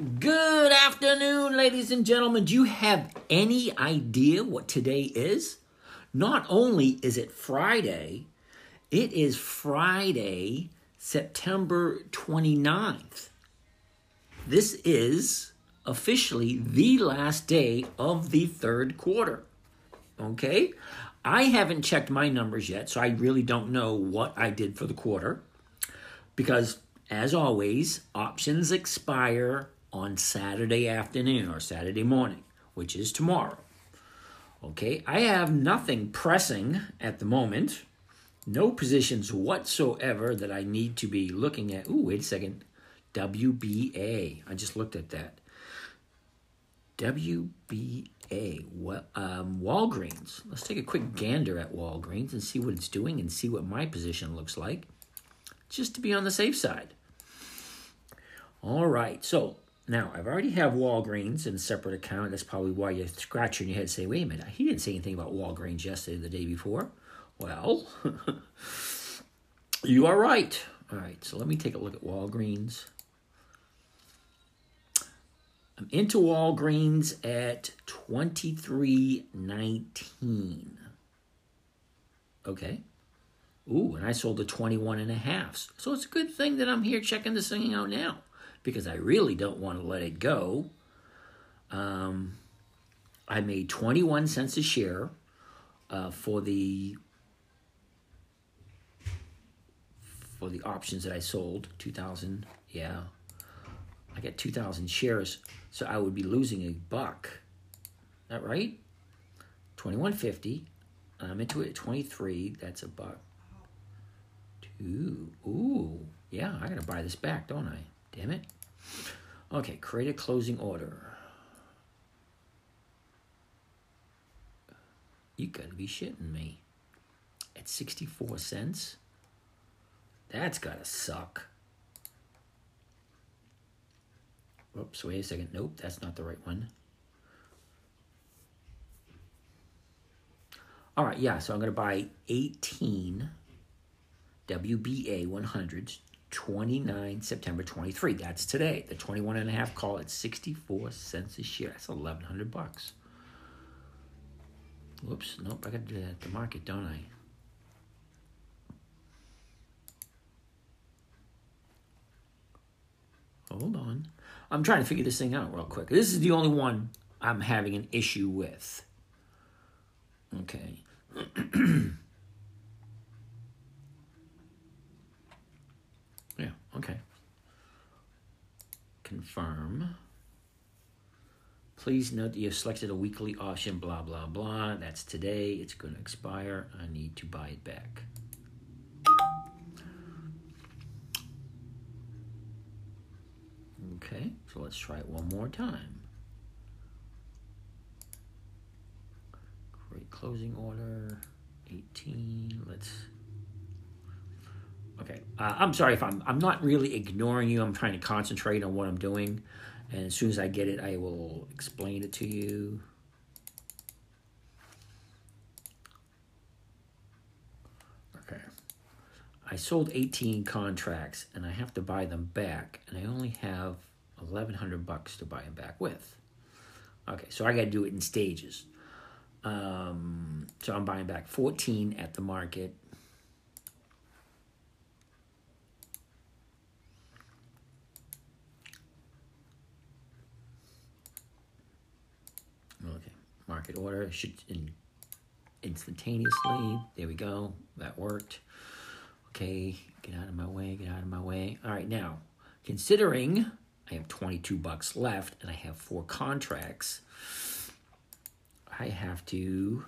Good afternoon, ladies and gentlemen. Do you have any idea what today is? Not only is it Friday, it is Friday, September 29th. This is officially the last day of the third quarter. Okay? I haven't checked my numbers yet, so I really don't know what I did for the quarter because, as always, options expire on Saturday afternoon or Saturday morning, which is tomorrow. Okay, I have nothing pressing at the moment, no positions whatsoever that I need to be looking at. Ooh, wait a second. WBA. I just looked at that. WBA. Well, um, Walgreens. Let's take a quick gander at Walgreens and see what it's doing and see what my position looks like, just to be on the safe side. All right, so now, I've already have Walgreens in a separate account. That's probably why you're scratching your head and say, wait a minute, he didn't say anything about Walgreens yesterday the day before. Well, you are right. All right, so let me take a look at Walgreens. I'm into Walgreens at 23.19. Okay. Ooh, and I sold the 21 and a half. So it's a good thing that I'm here checking this thing out now because I really don't want to let it go. Um, I made 21 cents a share uh, for the for the options that I sold. 2,000, yeah. I got 2,000 shares, so I would be losing a buck. That right? 21.50. I'm into it at 23. That's a buck. Two. Ooh. Yeah, I gotta buy this back, don't I? Damn it. Okay, create a closing order. You gotta be shitting me. At 64 cents? That's gotta suck. Oops, wait a second. Nope, that's not the right one. All right, yeah, so I'm to buy 18 WBA 100s 29 September 23. That's today. The 21 and a half call at 64 cents a share. That's 1100 bucks. Whoops, nope, I got to do that at the market, don't I? Hold on. I'm trying to figure this thing out real quick. This is the only one I'm having an issue with. Okay. Okay. Confirm. Please note that you have selected a weekly option, blah, blah, blah. That's today. It's going to expire. I need to buy it back. Okay, so let's try it one more time. Great closing order, 18. Let's Okay. Uh, I'm sorry if I'm I'm not really ignoring you. I'm trying to concentrate on what I'm doing, and as soon as I get it, I will explain it to you. Okay. I sold 18 contracts, and I have to buy them back, and I only have 1,100 bucks to buy them back with. Okay, so I got to do it in stages. Um, so I'm buying back 14 at the market market order. Should in, instantaneously. There we go. That worked. Okay, get out of my way, get out of my way. All right, now, considering I have 22 bucks left and I have four contracts, I have to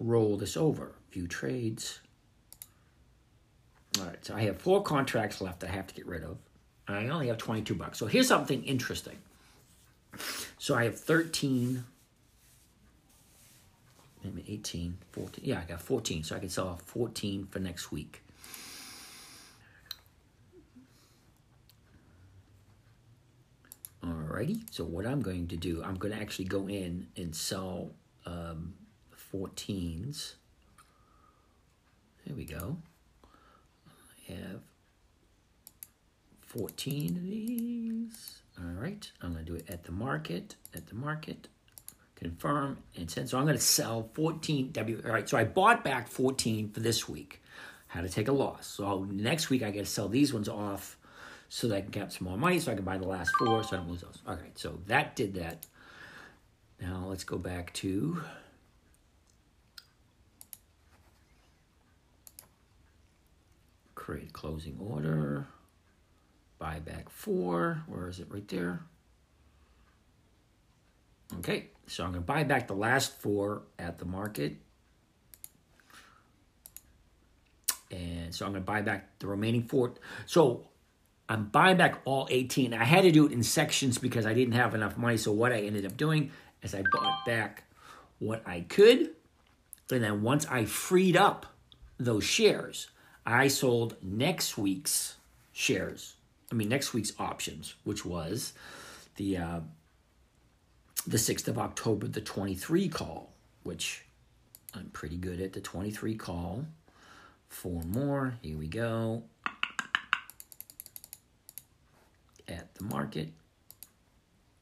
roll this over. View trades. All right, so I have four contracts left that I have to get rid of. I only have 22 bucks. So here's something interesting. So I have 13, maybe 18, 14. Yeah, I got 14. So I can sell 14 for next week. Alrighty, so what I'm going to do, I'm going to actually go in and sell um, 14s. There we go. I have 14 of these. All right, I'm to do it at the market, at the market, confirm, and send. So I'm to sell 14 W. All right, so I bought back 14 for this week. Had to take a loss. So next week I got to sell these ones off so that I can get some more money so I can buy the last four so I don't lose those. All right, so that did that. Now let's go back to create closing order, buy back four. Where is it? Right there. Okay, so I'm going to buy back the last four at the market. And so I'm going to buy back the remaining four. So I'm buying back all 18. I had to do it in sections because I didn't have enough money. So what I ended up doing is I bought back what I could. And then once I freed up those shares, I sold next week's shares. I mean, next week's options, which was the uh, the 6th of October, the 23 call, which I'm pretty good at the 23 call. Four more. Here we go. At the market.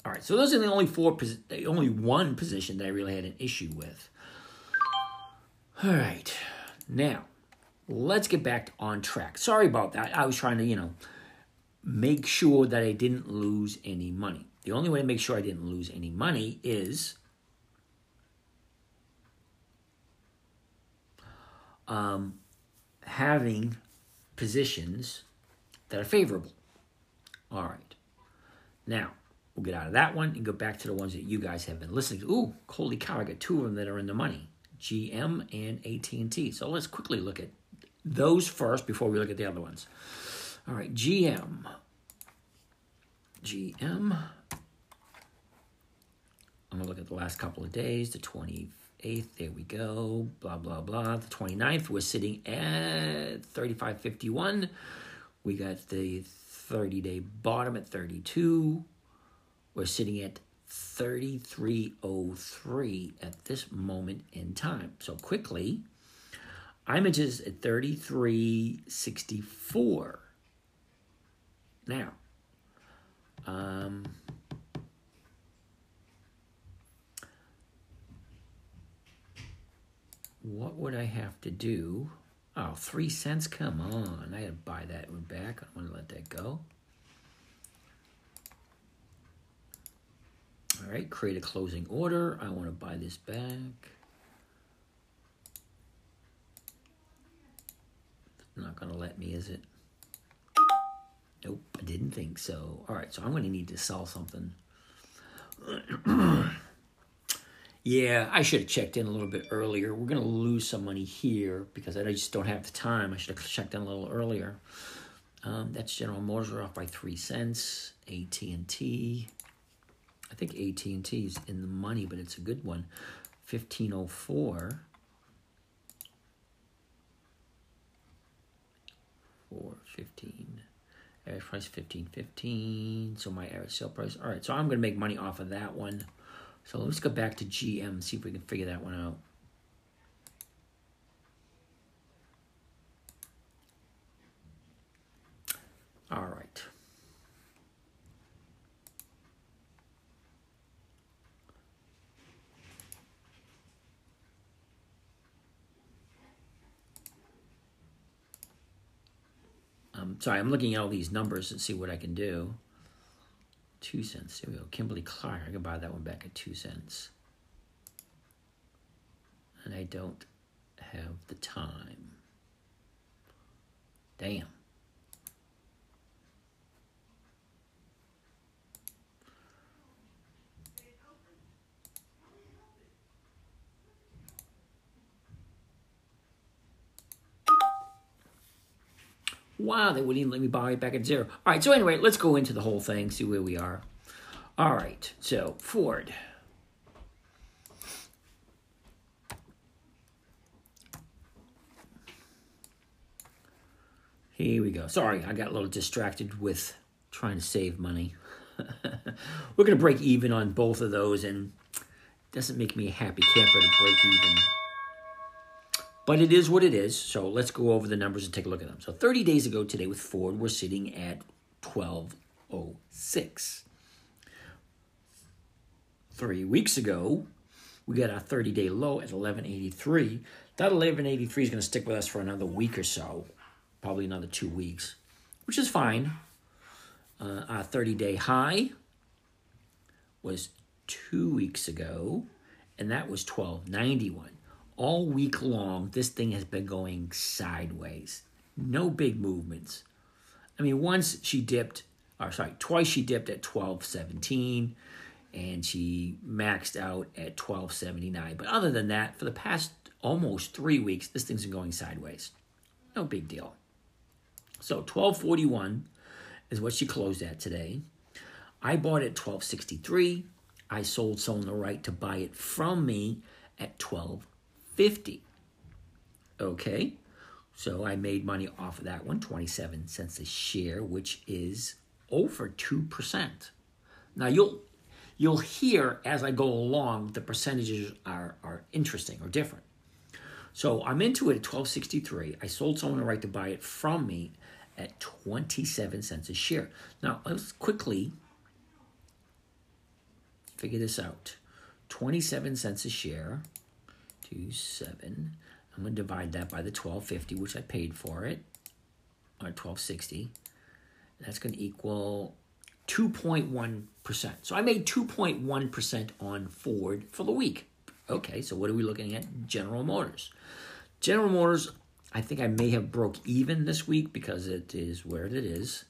All right, so those are the only four, the only one position that I really had an issue with. All right, now let's get back on track. Sorry about that. I was trying to, you know, make sure that I didn't lose any money. The only way to make sure I didn't lose any money is um, having positions that are favorable. All right. Now, we'll get out of that one and go back to the ones that you guys have been listening to. Ooh, holy cow, I got two of them that are in the money. GM and AT&T. So let's quickly look at those first before we look at the other ones. All right, GM. GM. I'm going to look at the last couple of days, the 28th, there we go, blah, blah, blah. The 29th, we're sitting at 35.51. We got the 30-day bottom at 32. We're sitting at 33.03 at this moment in time. So quickly, images at 33.64. Now, um, what would I have to do? Oh, three cents? Come on. I to buy that one back. I don't want to let that go. All right, create a closing order. I want to buy this back. Not going to let me, is it? Nope, I didn't think so. All right, so I'm going to need to sell something. yeah, I should have checked in a little bit earlier. We're going to lose some money here because I just don't have the time. I should have checked in a little earlier. Um, that's General Motors off by three cents. AT&T. I think AT&T is in the money, but it's a good one. 1504. Four fifteen. Average price fifteen fifteen. So my average sale price. All right, so I'm gonna make money off of that one. So let's go back to GM see if we can figure that one out. All right. Sorry, I'm looking at all these numbers and see what I can do. Two cents. There we go. Kimberly Clark. I can buy that one back at two cents. And I don't have the time. Damn. Wow, they wouldn't even let me buy it back at zero. All right, so anyway, let's go into the whole thing, see where we are. All right, so Ford. Here we go. Sorry, I got a little distracted with trying to save money. We're going to break even on both of those, and doesn't make me a happy camper to break even. But it is what it is. So let's go over the numbers and take a look at them. So 30 days ago today with Ford, we're sitting at 1206. Three weeks ago, we got our 30 day low at 1183. That 1183 is going to stick with us for another week or so, probably another two weeks, which is fine. Uh, our 30 day high was two weeks ago, and that was 1291. All week long, this thing has been going sideways. No big movements. I mean, once she dipped, or sorry, twice she dipped at 1217 and she maxed out at 1279. But other than that, for the past almost three weeks, this thing's been going sideways. No big deal. So 1241 is what she closed at today. I bought at 1263. I sold someone the right to buy it from me at 1250. Okay. So I made money off of that one, 27 cents a share, which is over 2%. Now you'll you'll hear as I go along the percentages are, are interesting or different. So I'm into it at 1263. I sold someone the right to buy it from me at 27 cents a share. Now let's quickly figure this out. 27 cents a share, 2 7. I'm going to divide that by the 1250, which I paid for it, or 1260. That's going to equal 2.1%. So I made 2.1% on Ford for the week. Okay, so what are we looking at? General Motors. General Motors, I think I may have broke even this week because it is where it is.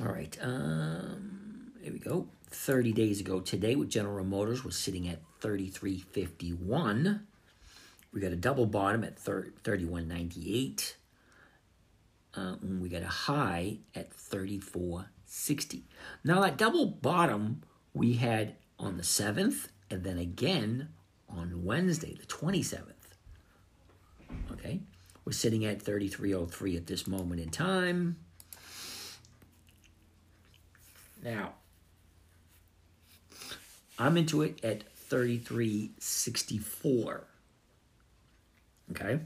All right, um, here we go. 30 days ago today with General Motors was sitting at 33.51. We got a double bottom at 31.98. Uh, we got a high at 34.60. Now that double bottom we had on the 7th and then again on Wednesday, the 27th. Okay, we're sitting at 33.03 at this moment in time. Now, I'm into it at 33.64. Okay.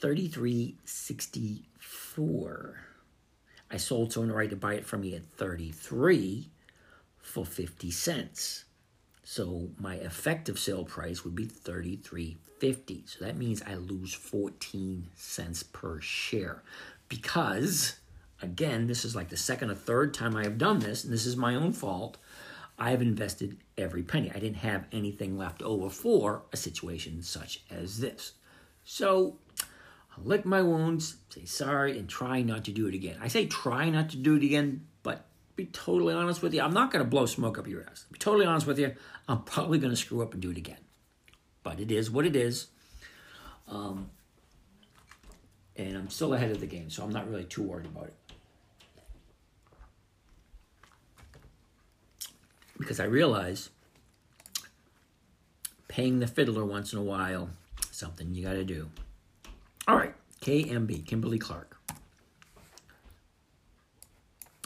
33.64. I sold someone the right to buy it from me at 33 for 50 cents. So my effective sale price would be 33.50. So that means I lose 14 cents per share because again, this is like the second or third time I have done this and this is my own fault. I have invested every penny. I didn't have anything left over for a situation such as this. So I'll lick my wounds, say sorry, and try not to do it again. I say try not to do it again, but be totally honest with you, I'm not going to blow smoke up your ass. Be totally honest with you, I'm probably going to screw up and do it again. But it is what it is. Um, and I'm still ahead of the game, so I'm not really too worried about it. Because I realize paying the fiddler once in a while something you got to do. All right, KMB, Kimberly Clark.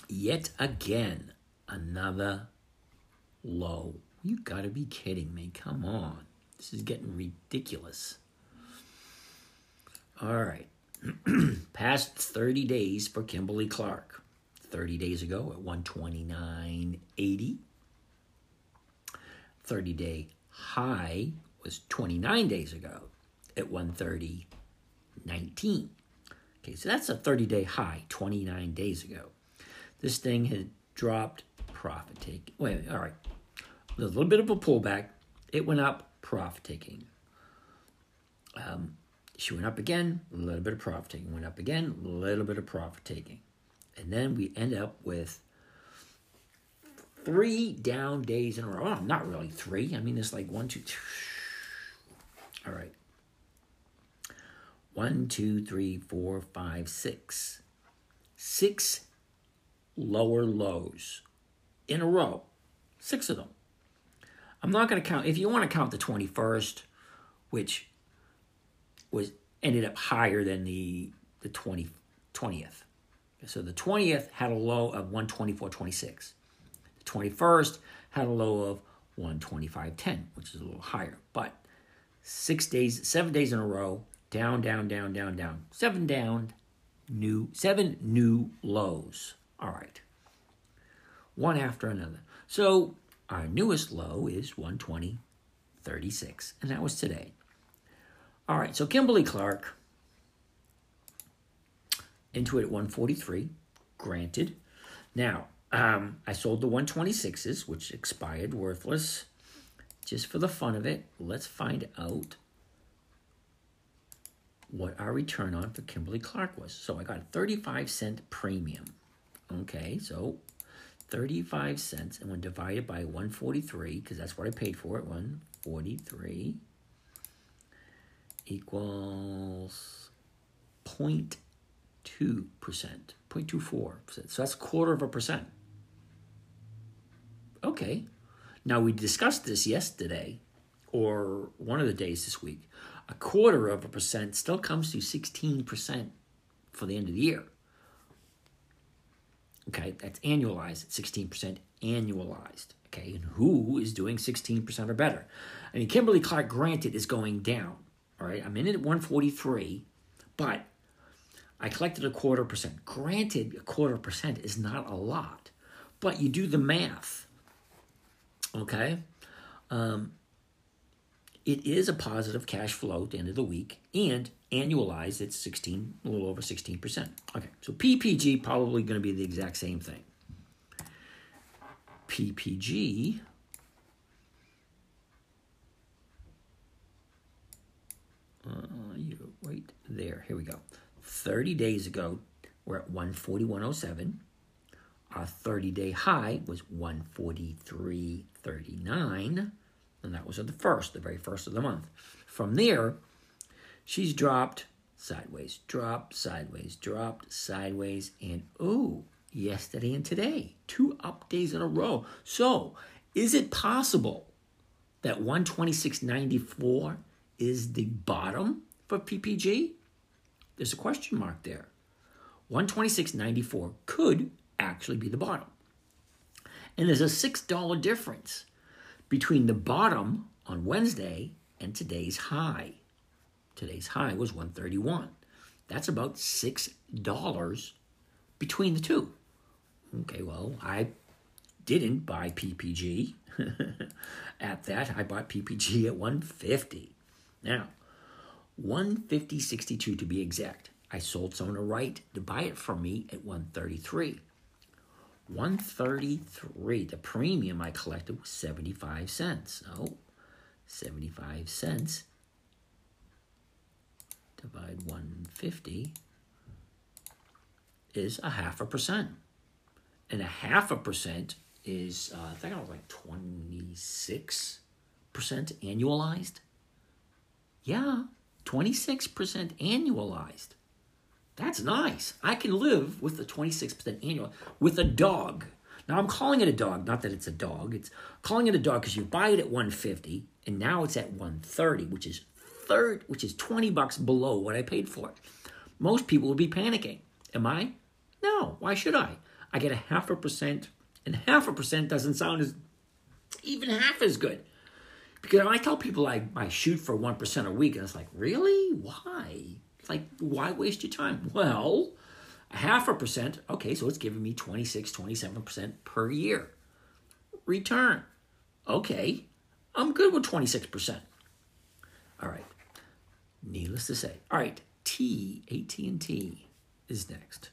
Yet again, another low. You got to be kidding me. Come on. This is getting ridiculous. All right. Past 30 days for Kimberly Clark. 30 days ago at 129.80. 30 day high was 29 days ago at 130.19. Okay, so that's a 30 day high 29 days ago. This thing had dropped profit taking. Wait, all right. A little bit of a pullback. It went up profit taking. Um, she went up again, a little bit of profit taking. Went up again, a little bit of profit taking. And then we end up with three down days in a row. Not really three. I mean, it's like one, two, three. All right. One, two, three, four, five, six. Six lower lows in a row. Six of them. I'm not going to count. If you want to count the 21st, which was ended up higher than the the 20, 20th. So the 20th had a low of 124.26. The 21st had a low of 125.10, which is a little higher. But six days, seven days in a row, down, down, down, down, down. Seven down, new seven new lows. All right. One after another. So our newest low is 120.36, and that was today. All right, so Kimberly Clark into it at 143, granted. Now, um, I sold the 126s, which expired worthless. Just for the fun of it, let's find out what our return on for Kimberly Clark was. So I got a 35 cent premium. Okay, so 35 cents, and when divided by 143, because that's what I paid for it, 143 equals 0.2%, 0.24%. So that's quarter of a percent. Okay. Now, we discussed this yesterday or one of the days this week. A quarter of a percent still comes to 16% for the end of the year. Okay, that's annualized, 16% annualized. Okay, and who is doing 16% or better? I mean, Kimberly Clark, granted, is going down. All right, I'm in it at 143, but I collected a quarter percent. Granted, a quarter percent is not a lot, but you do the math. Okay, um, it is a positive cash flow at the end of the week, and annualized, it's 16, a little over 16%. Okay, so PPG probably going to be the exact same thing. PPG uh, you're right there. Here we go. 30 days ago, we're at 141.07. Our 30 day high was 143.39, and that was at the first, the very first of the month. From there, she's dropped sideways, dropped sideways, dropped sideways, and oh, yesterday and today, two up days in a row. So, is it possible that 126.94 is the bottom for PPG? There's a question mark there. 126.94 could actually be the bottom. And there's a $6 difference between the bottom on Wednesday and today's high. Today's high was 131. That's about $6 between the two. Okay, well, I didn't buy PPG at that. I bought PPG at 150. Now, 150.62 to be exact. I sold someone a right to buy it from me at 133. 133. The premium I collected was 75 cents. So 75 cents divide 150 is a half a percent. And a half a percent is, uh, I think I was like 26% annualized. Yeah, 26% annualized. That's nice. I can live with the 26% annual with a dog. Now I'm calling it a dog, not that it's a dog. It's calling it a dog because you buy it at 150 and now it's at 130, which is third, which is 20 bucks below what I paid for it. Most people would be panicking. Am I? No. Why should I? I get a half a percent, and half a percent doesn't sound as even half as good. Because I tell people I, I shoot for 1% a week, and it's like, really? Why? Like, why waste your time? Well, a half a percent, okay, so it's giving me 26, 27% per year. Return. Okay, I'm good with 26%. All right. Needless to say. All right, T, AT&T is next.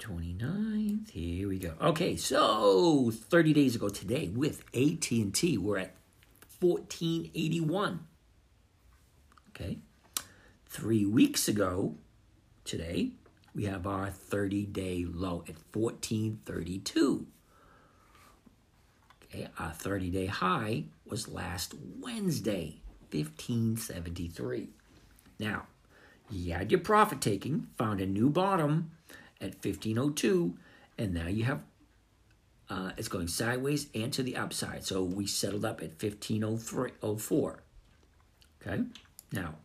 29th. Here we go. Okay, so 30 days ago today with AT&T, we're at 1481. Okay. 3 weeks ago today, we have our 30-day low at 1432. Okay, our 30-day high was last Wednesday, 1573. Now, you had your profit taking, found a new bottom at 1502, and now you have uh, it's going sideways and to the upside. So we settled up at 1504. Okay, now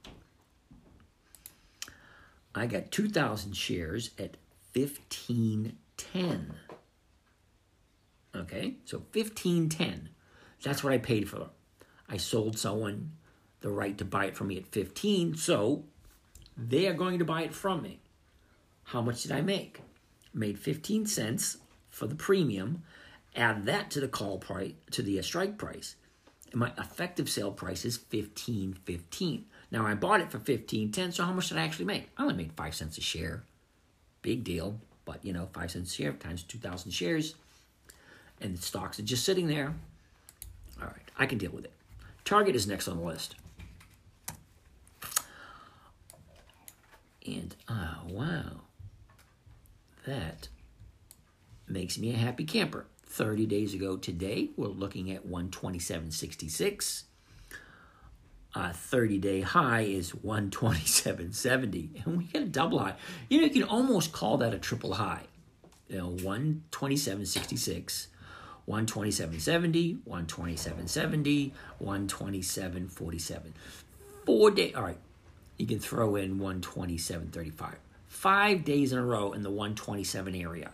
I got 2,000 shares at 1510. Okay, so 1510. That's what I paid for them. I sold someone the right to buy it from me at 15, so they are going to buy it from me. How much did I make? Made 15 cents for the premium. Add that to the call price to the uh, strike price. And my effective sale price is 15.15. Now I bought it for 15.10, so how much did I actually make? I only made 5 cents a share. Big deal, but you know, 5 cents a share times 2,000 shares. And the stocks are just sitting there. All right, I can deal with it. Target is next on the list. And oh, wow. That makes me a happy camper. 30 days ago today, we're looking at 127.66. A 30 day high is 127.70. And we get a double high. You know, you can almost call that a triple high. You know, 127.66. 127.70, 127.70, 127.47. Four days. All right, you can throw in 127.35. Five days in a row in the 127 area.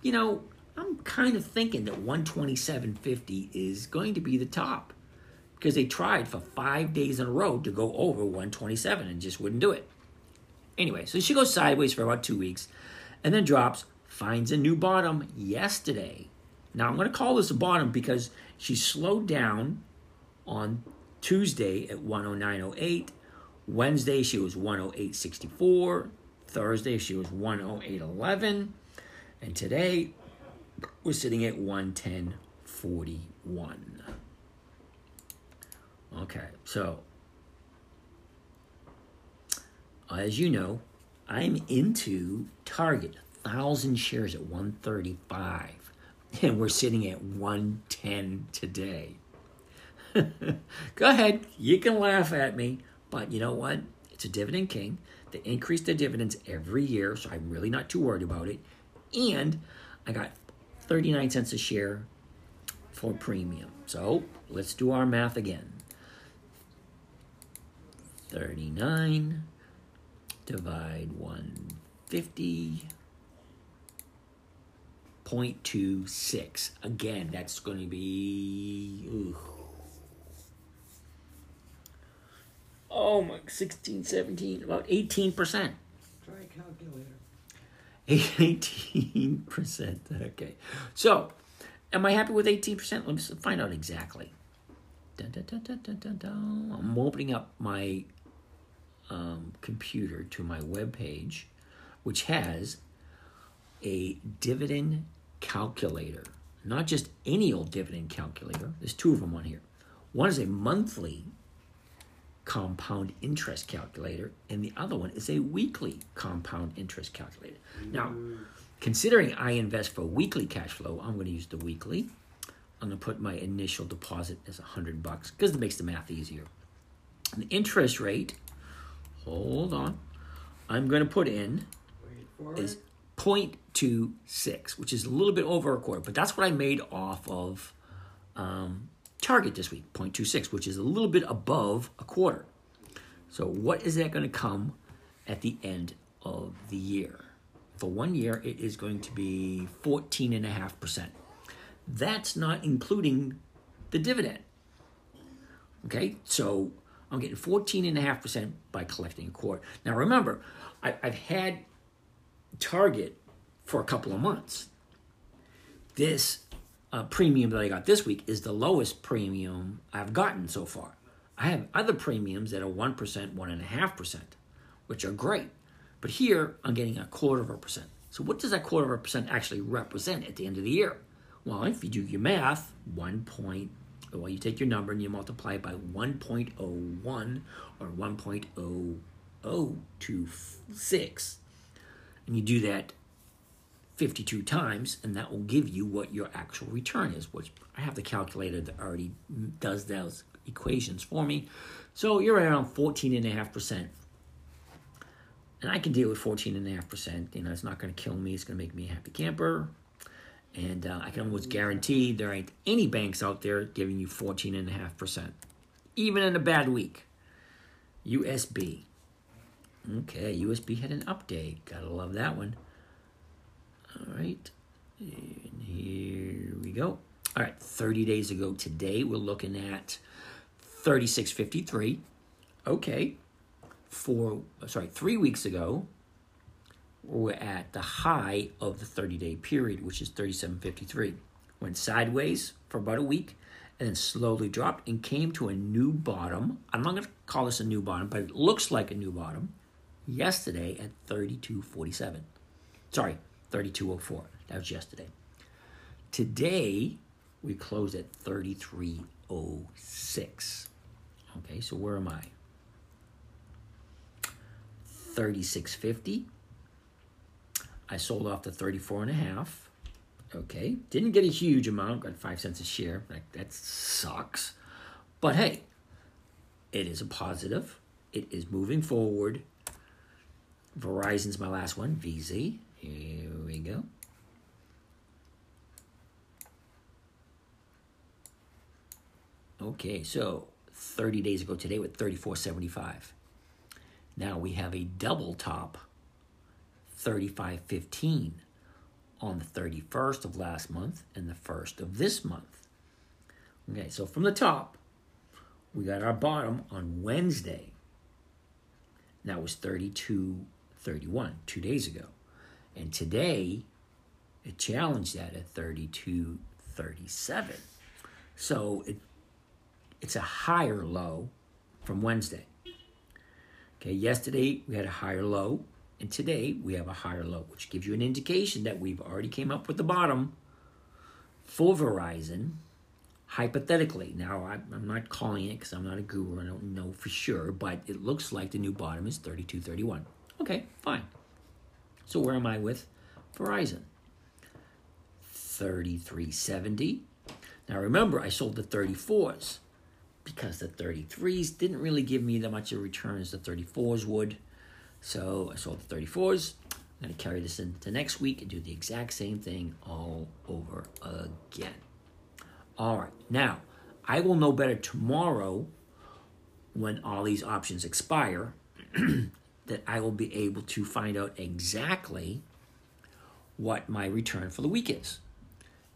You know, I'm kind of thinking that 127.50 is going to be the top because they tried for five days in a row to go over 127 and just wouldn't do it. Anyway, so she goes sideways for about two weeks and then drops, finds a new bottom yesterday. Now I'm going to call this a bottom because she slowed down on Tuesday at 109.08. Wednesday she was 108.64. Thursday she was 108.11. And today we're sitting at 110.41. Okay, so as you know, I'm into Target, 1,000 shares at 135 and we're sitting at 110 today. Go ahead, you can laugh at me, but you know what? It's a dividend king. They increase the dividends every year, so I'm really not too worried about it. And I got 39 cents a share for premium. So let's do our math again. 39 divide 150.26. Again, that's going to be. Ooh. Oh my, 16, 17, about 18%. Try a calculator. 18%. Okay. So, am I happy with 18%? Let me find out exactly. Dun, dun, dun, I'm opening up my um, computer to my web page, which has a dividend calculator. Not just any old dividend calculator. There's two of them on here. One is a monthly compound interest calculator, and the other one is a weekly compound interest calculator. Now, considering I invest for weekly cash flow, I'm going to use the weekly. I'm going to put my initial deposit as 100 bucks because it makes the math easier. The interest rate, hold on, I'm going to put in is 0.26, which is a little bit over a quarter, but that's what I made off of um, Target this week, 0.26, which is a little bit above a quarter. So, what is that going to come at the end of the year? For one year, it is going to be 14.5%. That's not including the dividend. Okay, so I'm getting 14.5% by collecting a quarter. Now, remember, I, I've had Target for a couple of months. This uh, premium that I got this week is the lowest premium I've gotten so far. I have other premiums that are 1%, 1.5%, which are great. But here, I'm getting a quarter of a percent. So, what does that quarter of a percent actually represent at the end of the year? Well, if you do your math, 1 point, well, you take your number and you multiply it by 1.01 or 1.0026, and you do that 52 times, and that will give you what your actual return is, which I have the calculator that already does those equations for me. So you're around 14.5%. And I can deal with 14.5%. You know, it's not going to kill me. It's going to make me a happy camper. And uh, I can almost guarantee there ain't any banks out there giving you 14.5%, even in a bad week. USB. Okay, USB had an update. Gotta love that one. All right, and here we go. All right, 30 days ago today, we're looking at 36.53. Okay. Four, sorry, three weeks ago, we're at the high of the 30 day period, which is 37.53. Went sideways for about a week and then slowly dropped and came to a new bottom. I'm not going to call this a new bottom, but it looks like a new bottom yesterday at 32.47. Sorry, 32.04. That was yesterday. Today, we closed at 33.06. Okay, so where am I? 36.50. I sold off the 34 and a half. Okay, didn't get a huge amount, got five cents a share. That, that sucks. But hey, it is a positive. It is moving forward. Verizon's my last one, VZ. Here we go. Okay, so 30 days ago today with 34.75. Now we have a double top 35.15 on the 31st of last month and the 1st of this month. Okay, so from the top, we got our bottom on Wednesday. That was 32.31 two days ago. And today, it challenged that at 32.37. So it, it's a higher low from Wednesday. Okay, yesterday we had a higher low, and today we have a higher low, which gives you an indication that we've already came up with the bottom for Verizon, hypothetically. Now, I'm not calling it because I'm not a guru, I don't know for sure, but it looks like the new bottom is 32.31. Okay, fine. So where am I with Verizon? 33.70. Now remember, I sold the 34s because the 33s didn't really give me that much of a return as the 34s would. So I sold the 34s. I'm going to carry this into next week and do the exact same thing all over again. All right, now I will know better tomorrow when all these options expire that I will be able to find out exactly what my return for the week is.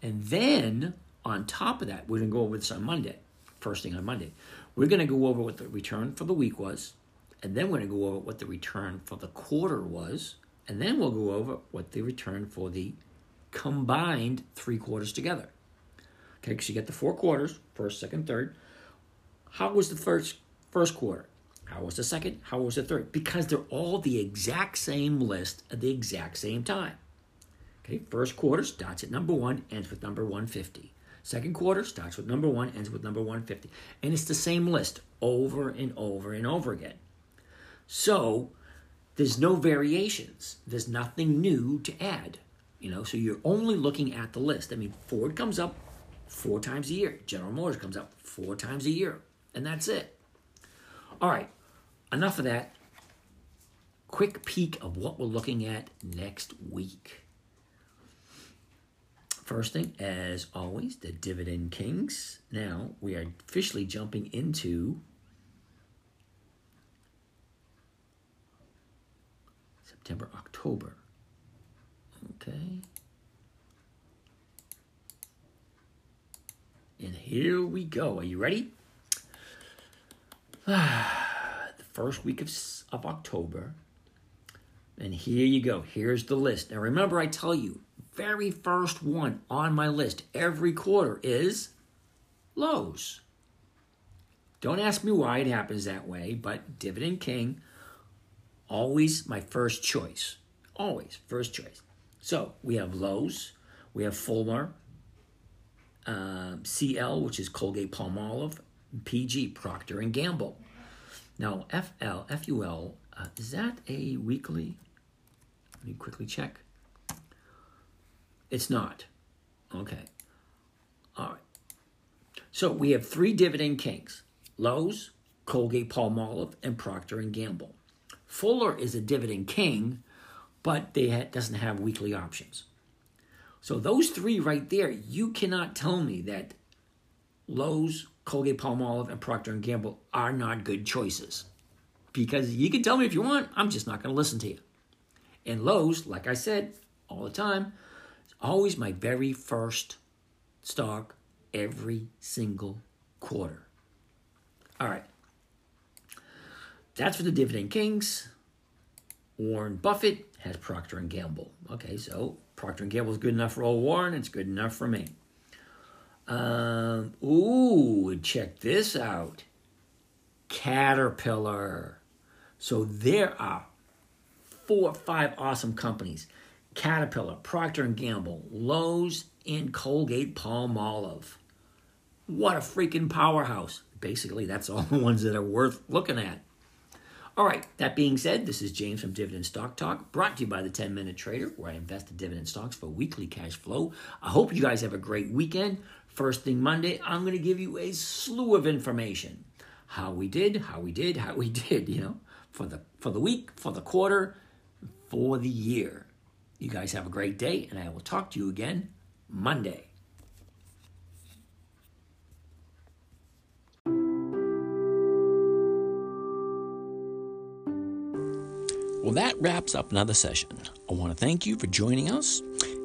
And then on top of that, we're going to go over this on Monday first thing on Monday. We're going to go over what the return for the week was, and then we're going to go over what the return for the quarter was, and then we'll go over what the return for the combined three quarters together. Okay, because you get the four quarters, first, second, third. How was the first first quarter? How was the second? How was the third? Because they're all the exact same list at the exact same time. Okay, first quarter starts at number one, ends with number 150. Second quarter starts with number one, ends with number 150. And it's the same list over and over and over again. So there's no variations. There's nothing new to add. You know, so you're only looking at the list. I mean, Ford comes up four times a year. General Motors comes up four times a year. And that's it. All right, enough of that. Quick peek of what we're looking at next week. First thing, as always, the Dividend Kings. Now we are officially jumping into September, October. Okay. And here we go. Are you ready? Ah. First week of, of October. And here you go. Here's the list. Now remember, I tell you, very first one on my list every quarter is Lowe's. Don't ask me why it happens that way, but Dividend King, always my first choice. Always first choice. So we have Lowe's, we have Fuller, uh, CL, which is Colgate Palmolive, PG, Procter and Gamble. Now, FL, FUL, uh, is that a weekly? Let me quickly check. It's not. Okay. All right. So we have three dividend kings: Lowe's, Colgate Palmolive, and Procter and Gamble. Fuller is a dividend king, but they ha- doesn't have weekly options. So those three right there, you cannot tell me that Lowe's, Colgate Palmolive, and Procter Gamble are not good choices. Because you can tell me if you want, I'm just not going to listen to you. And Lowe's, like I said all the time, always my very first stock every single quarter. All right. That's for the dividend kings. Warren Buffett has Procter and Gamble. Okay, so Procter and Gamble is good enough for old Warren. It's good enough for me. Um, ooh, check this out. Caterpillar. So there are four or five awesome companies. Caterpillar, Procter and Gamble, Lowe's, and Colgate Palmolive. What a freaking powerhouse. Basically, that's all the ones that are worth looking at. All right, that being said, this is James from Dividend Stock Talk, brought to you by the 10 Minute Trader, where I invest in dividend stocks for weekly cash flow. I hope you guys have a great weekend. First thing Monday, I'm going to give you a slew of information. How we did, how we did, how we did, you know, for the for the week, for the quarter, for the year. You guys have a great day, and I will talk to you again Monday. Well, that wraps up another session. I want to thank you for joining us.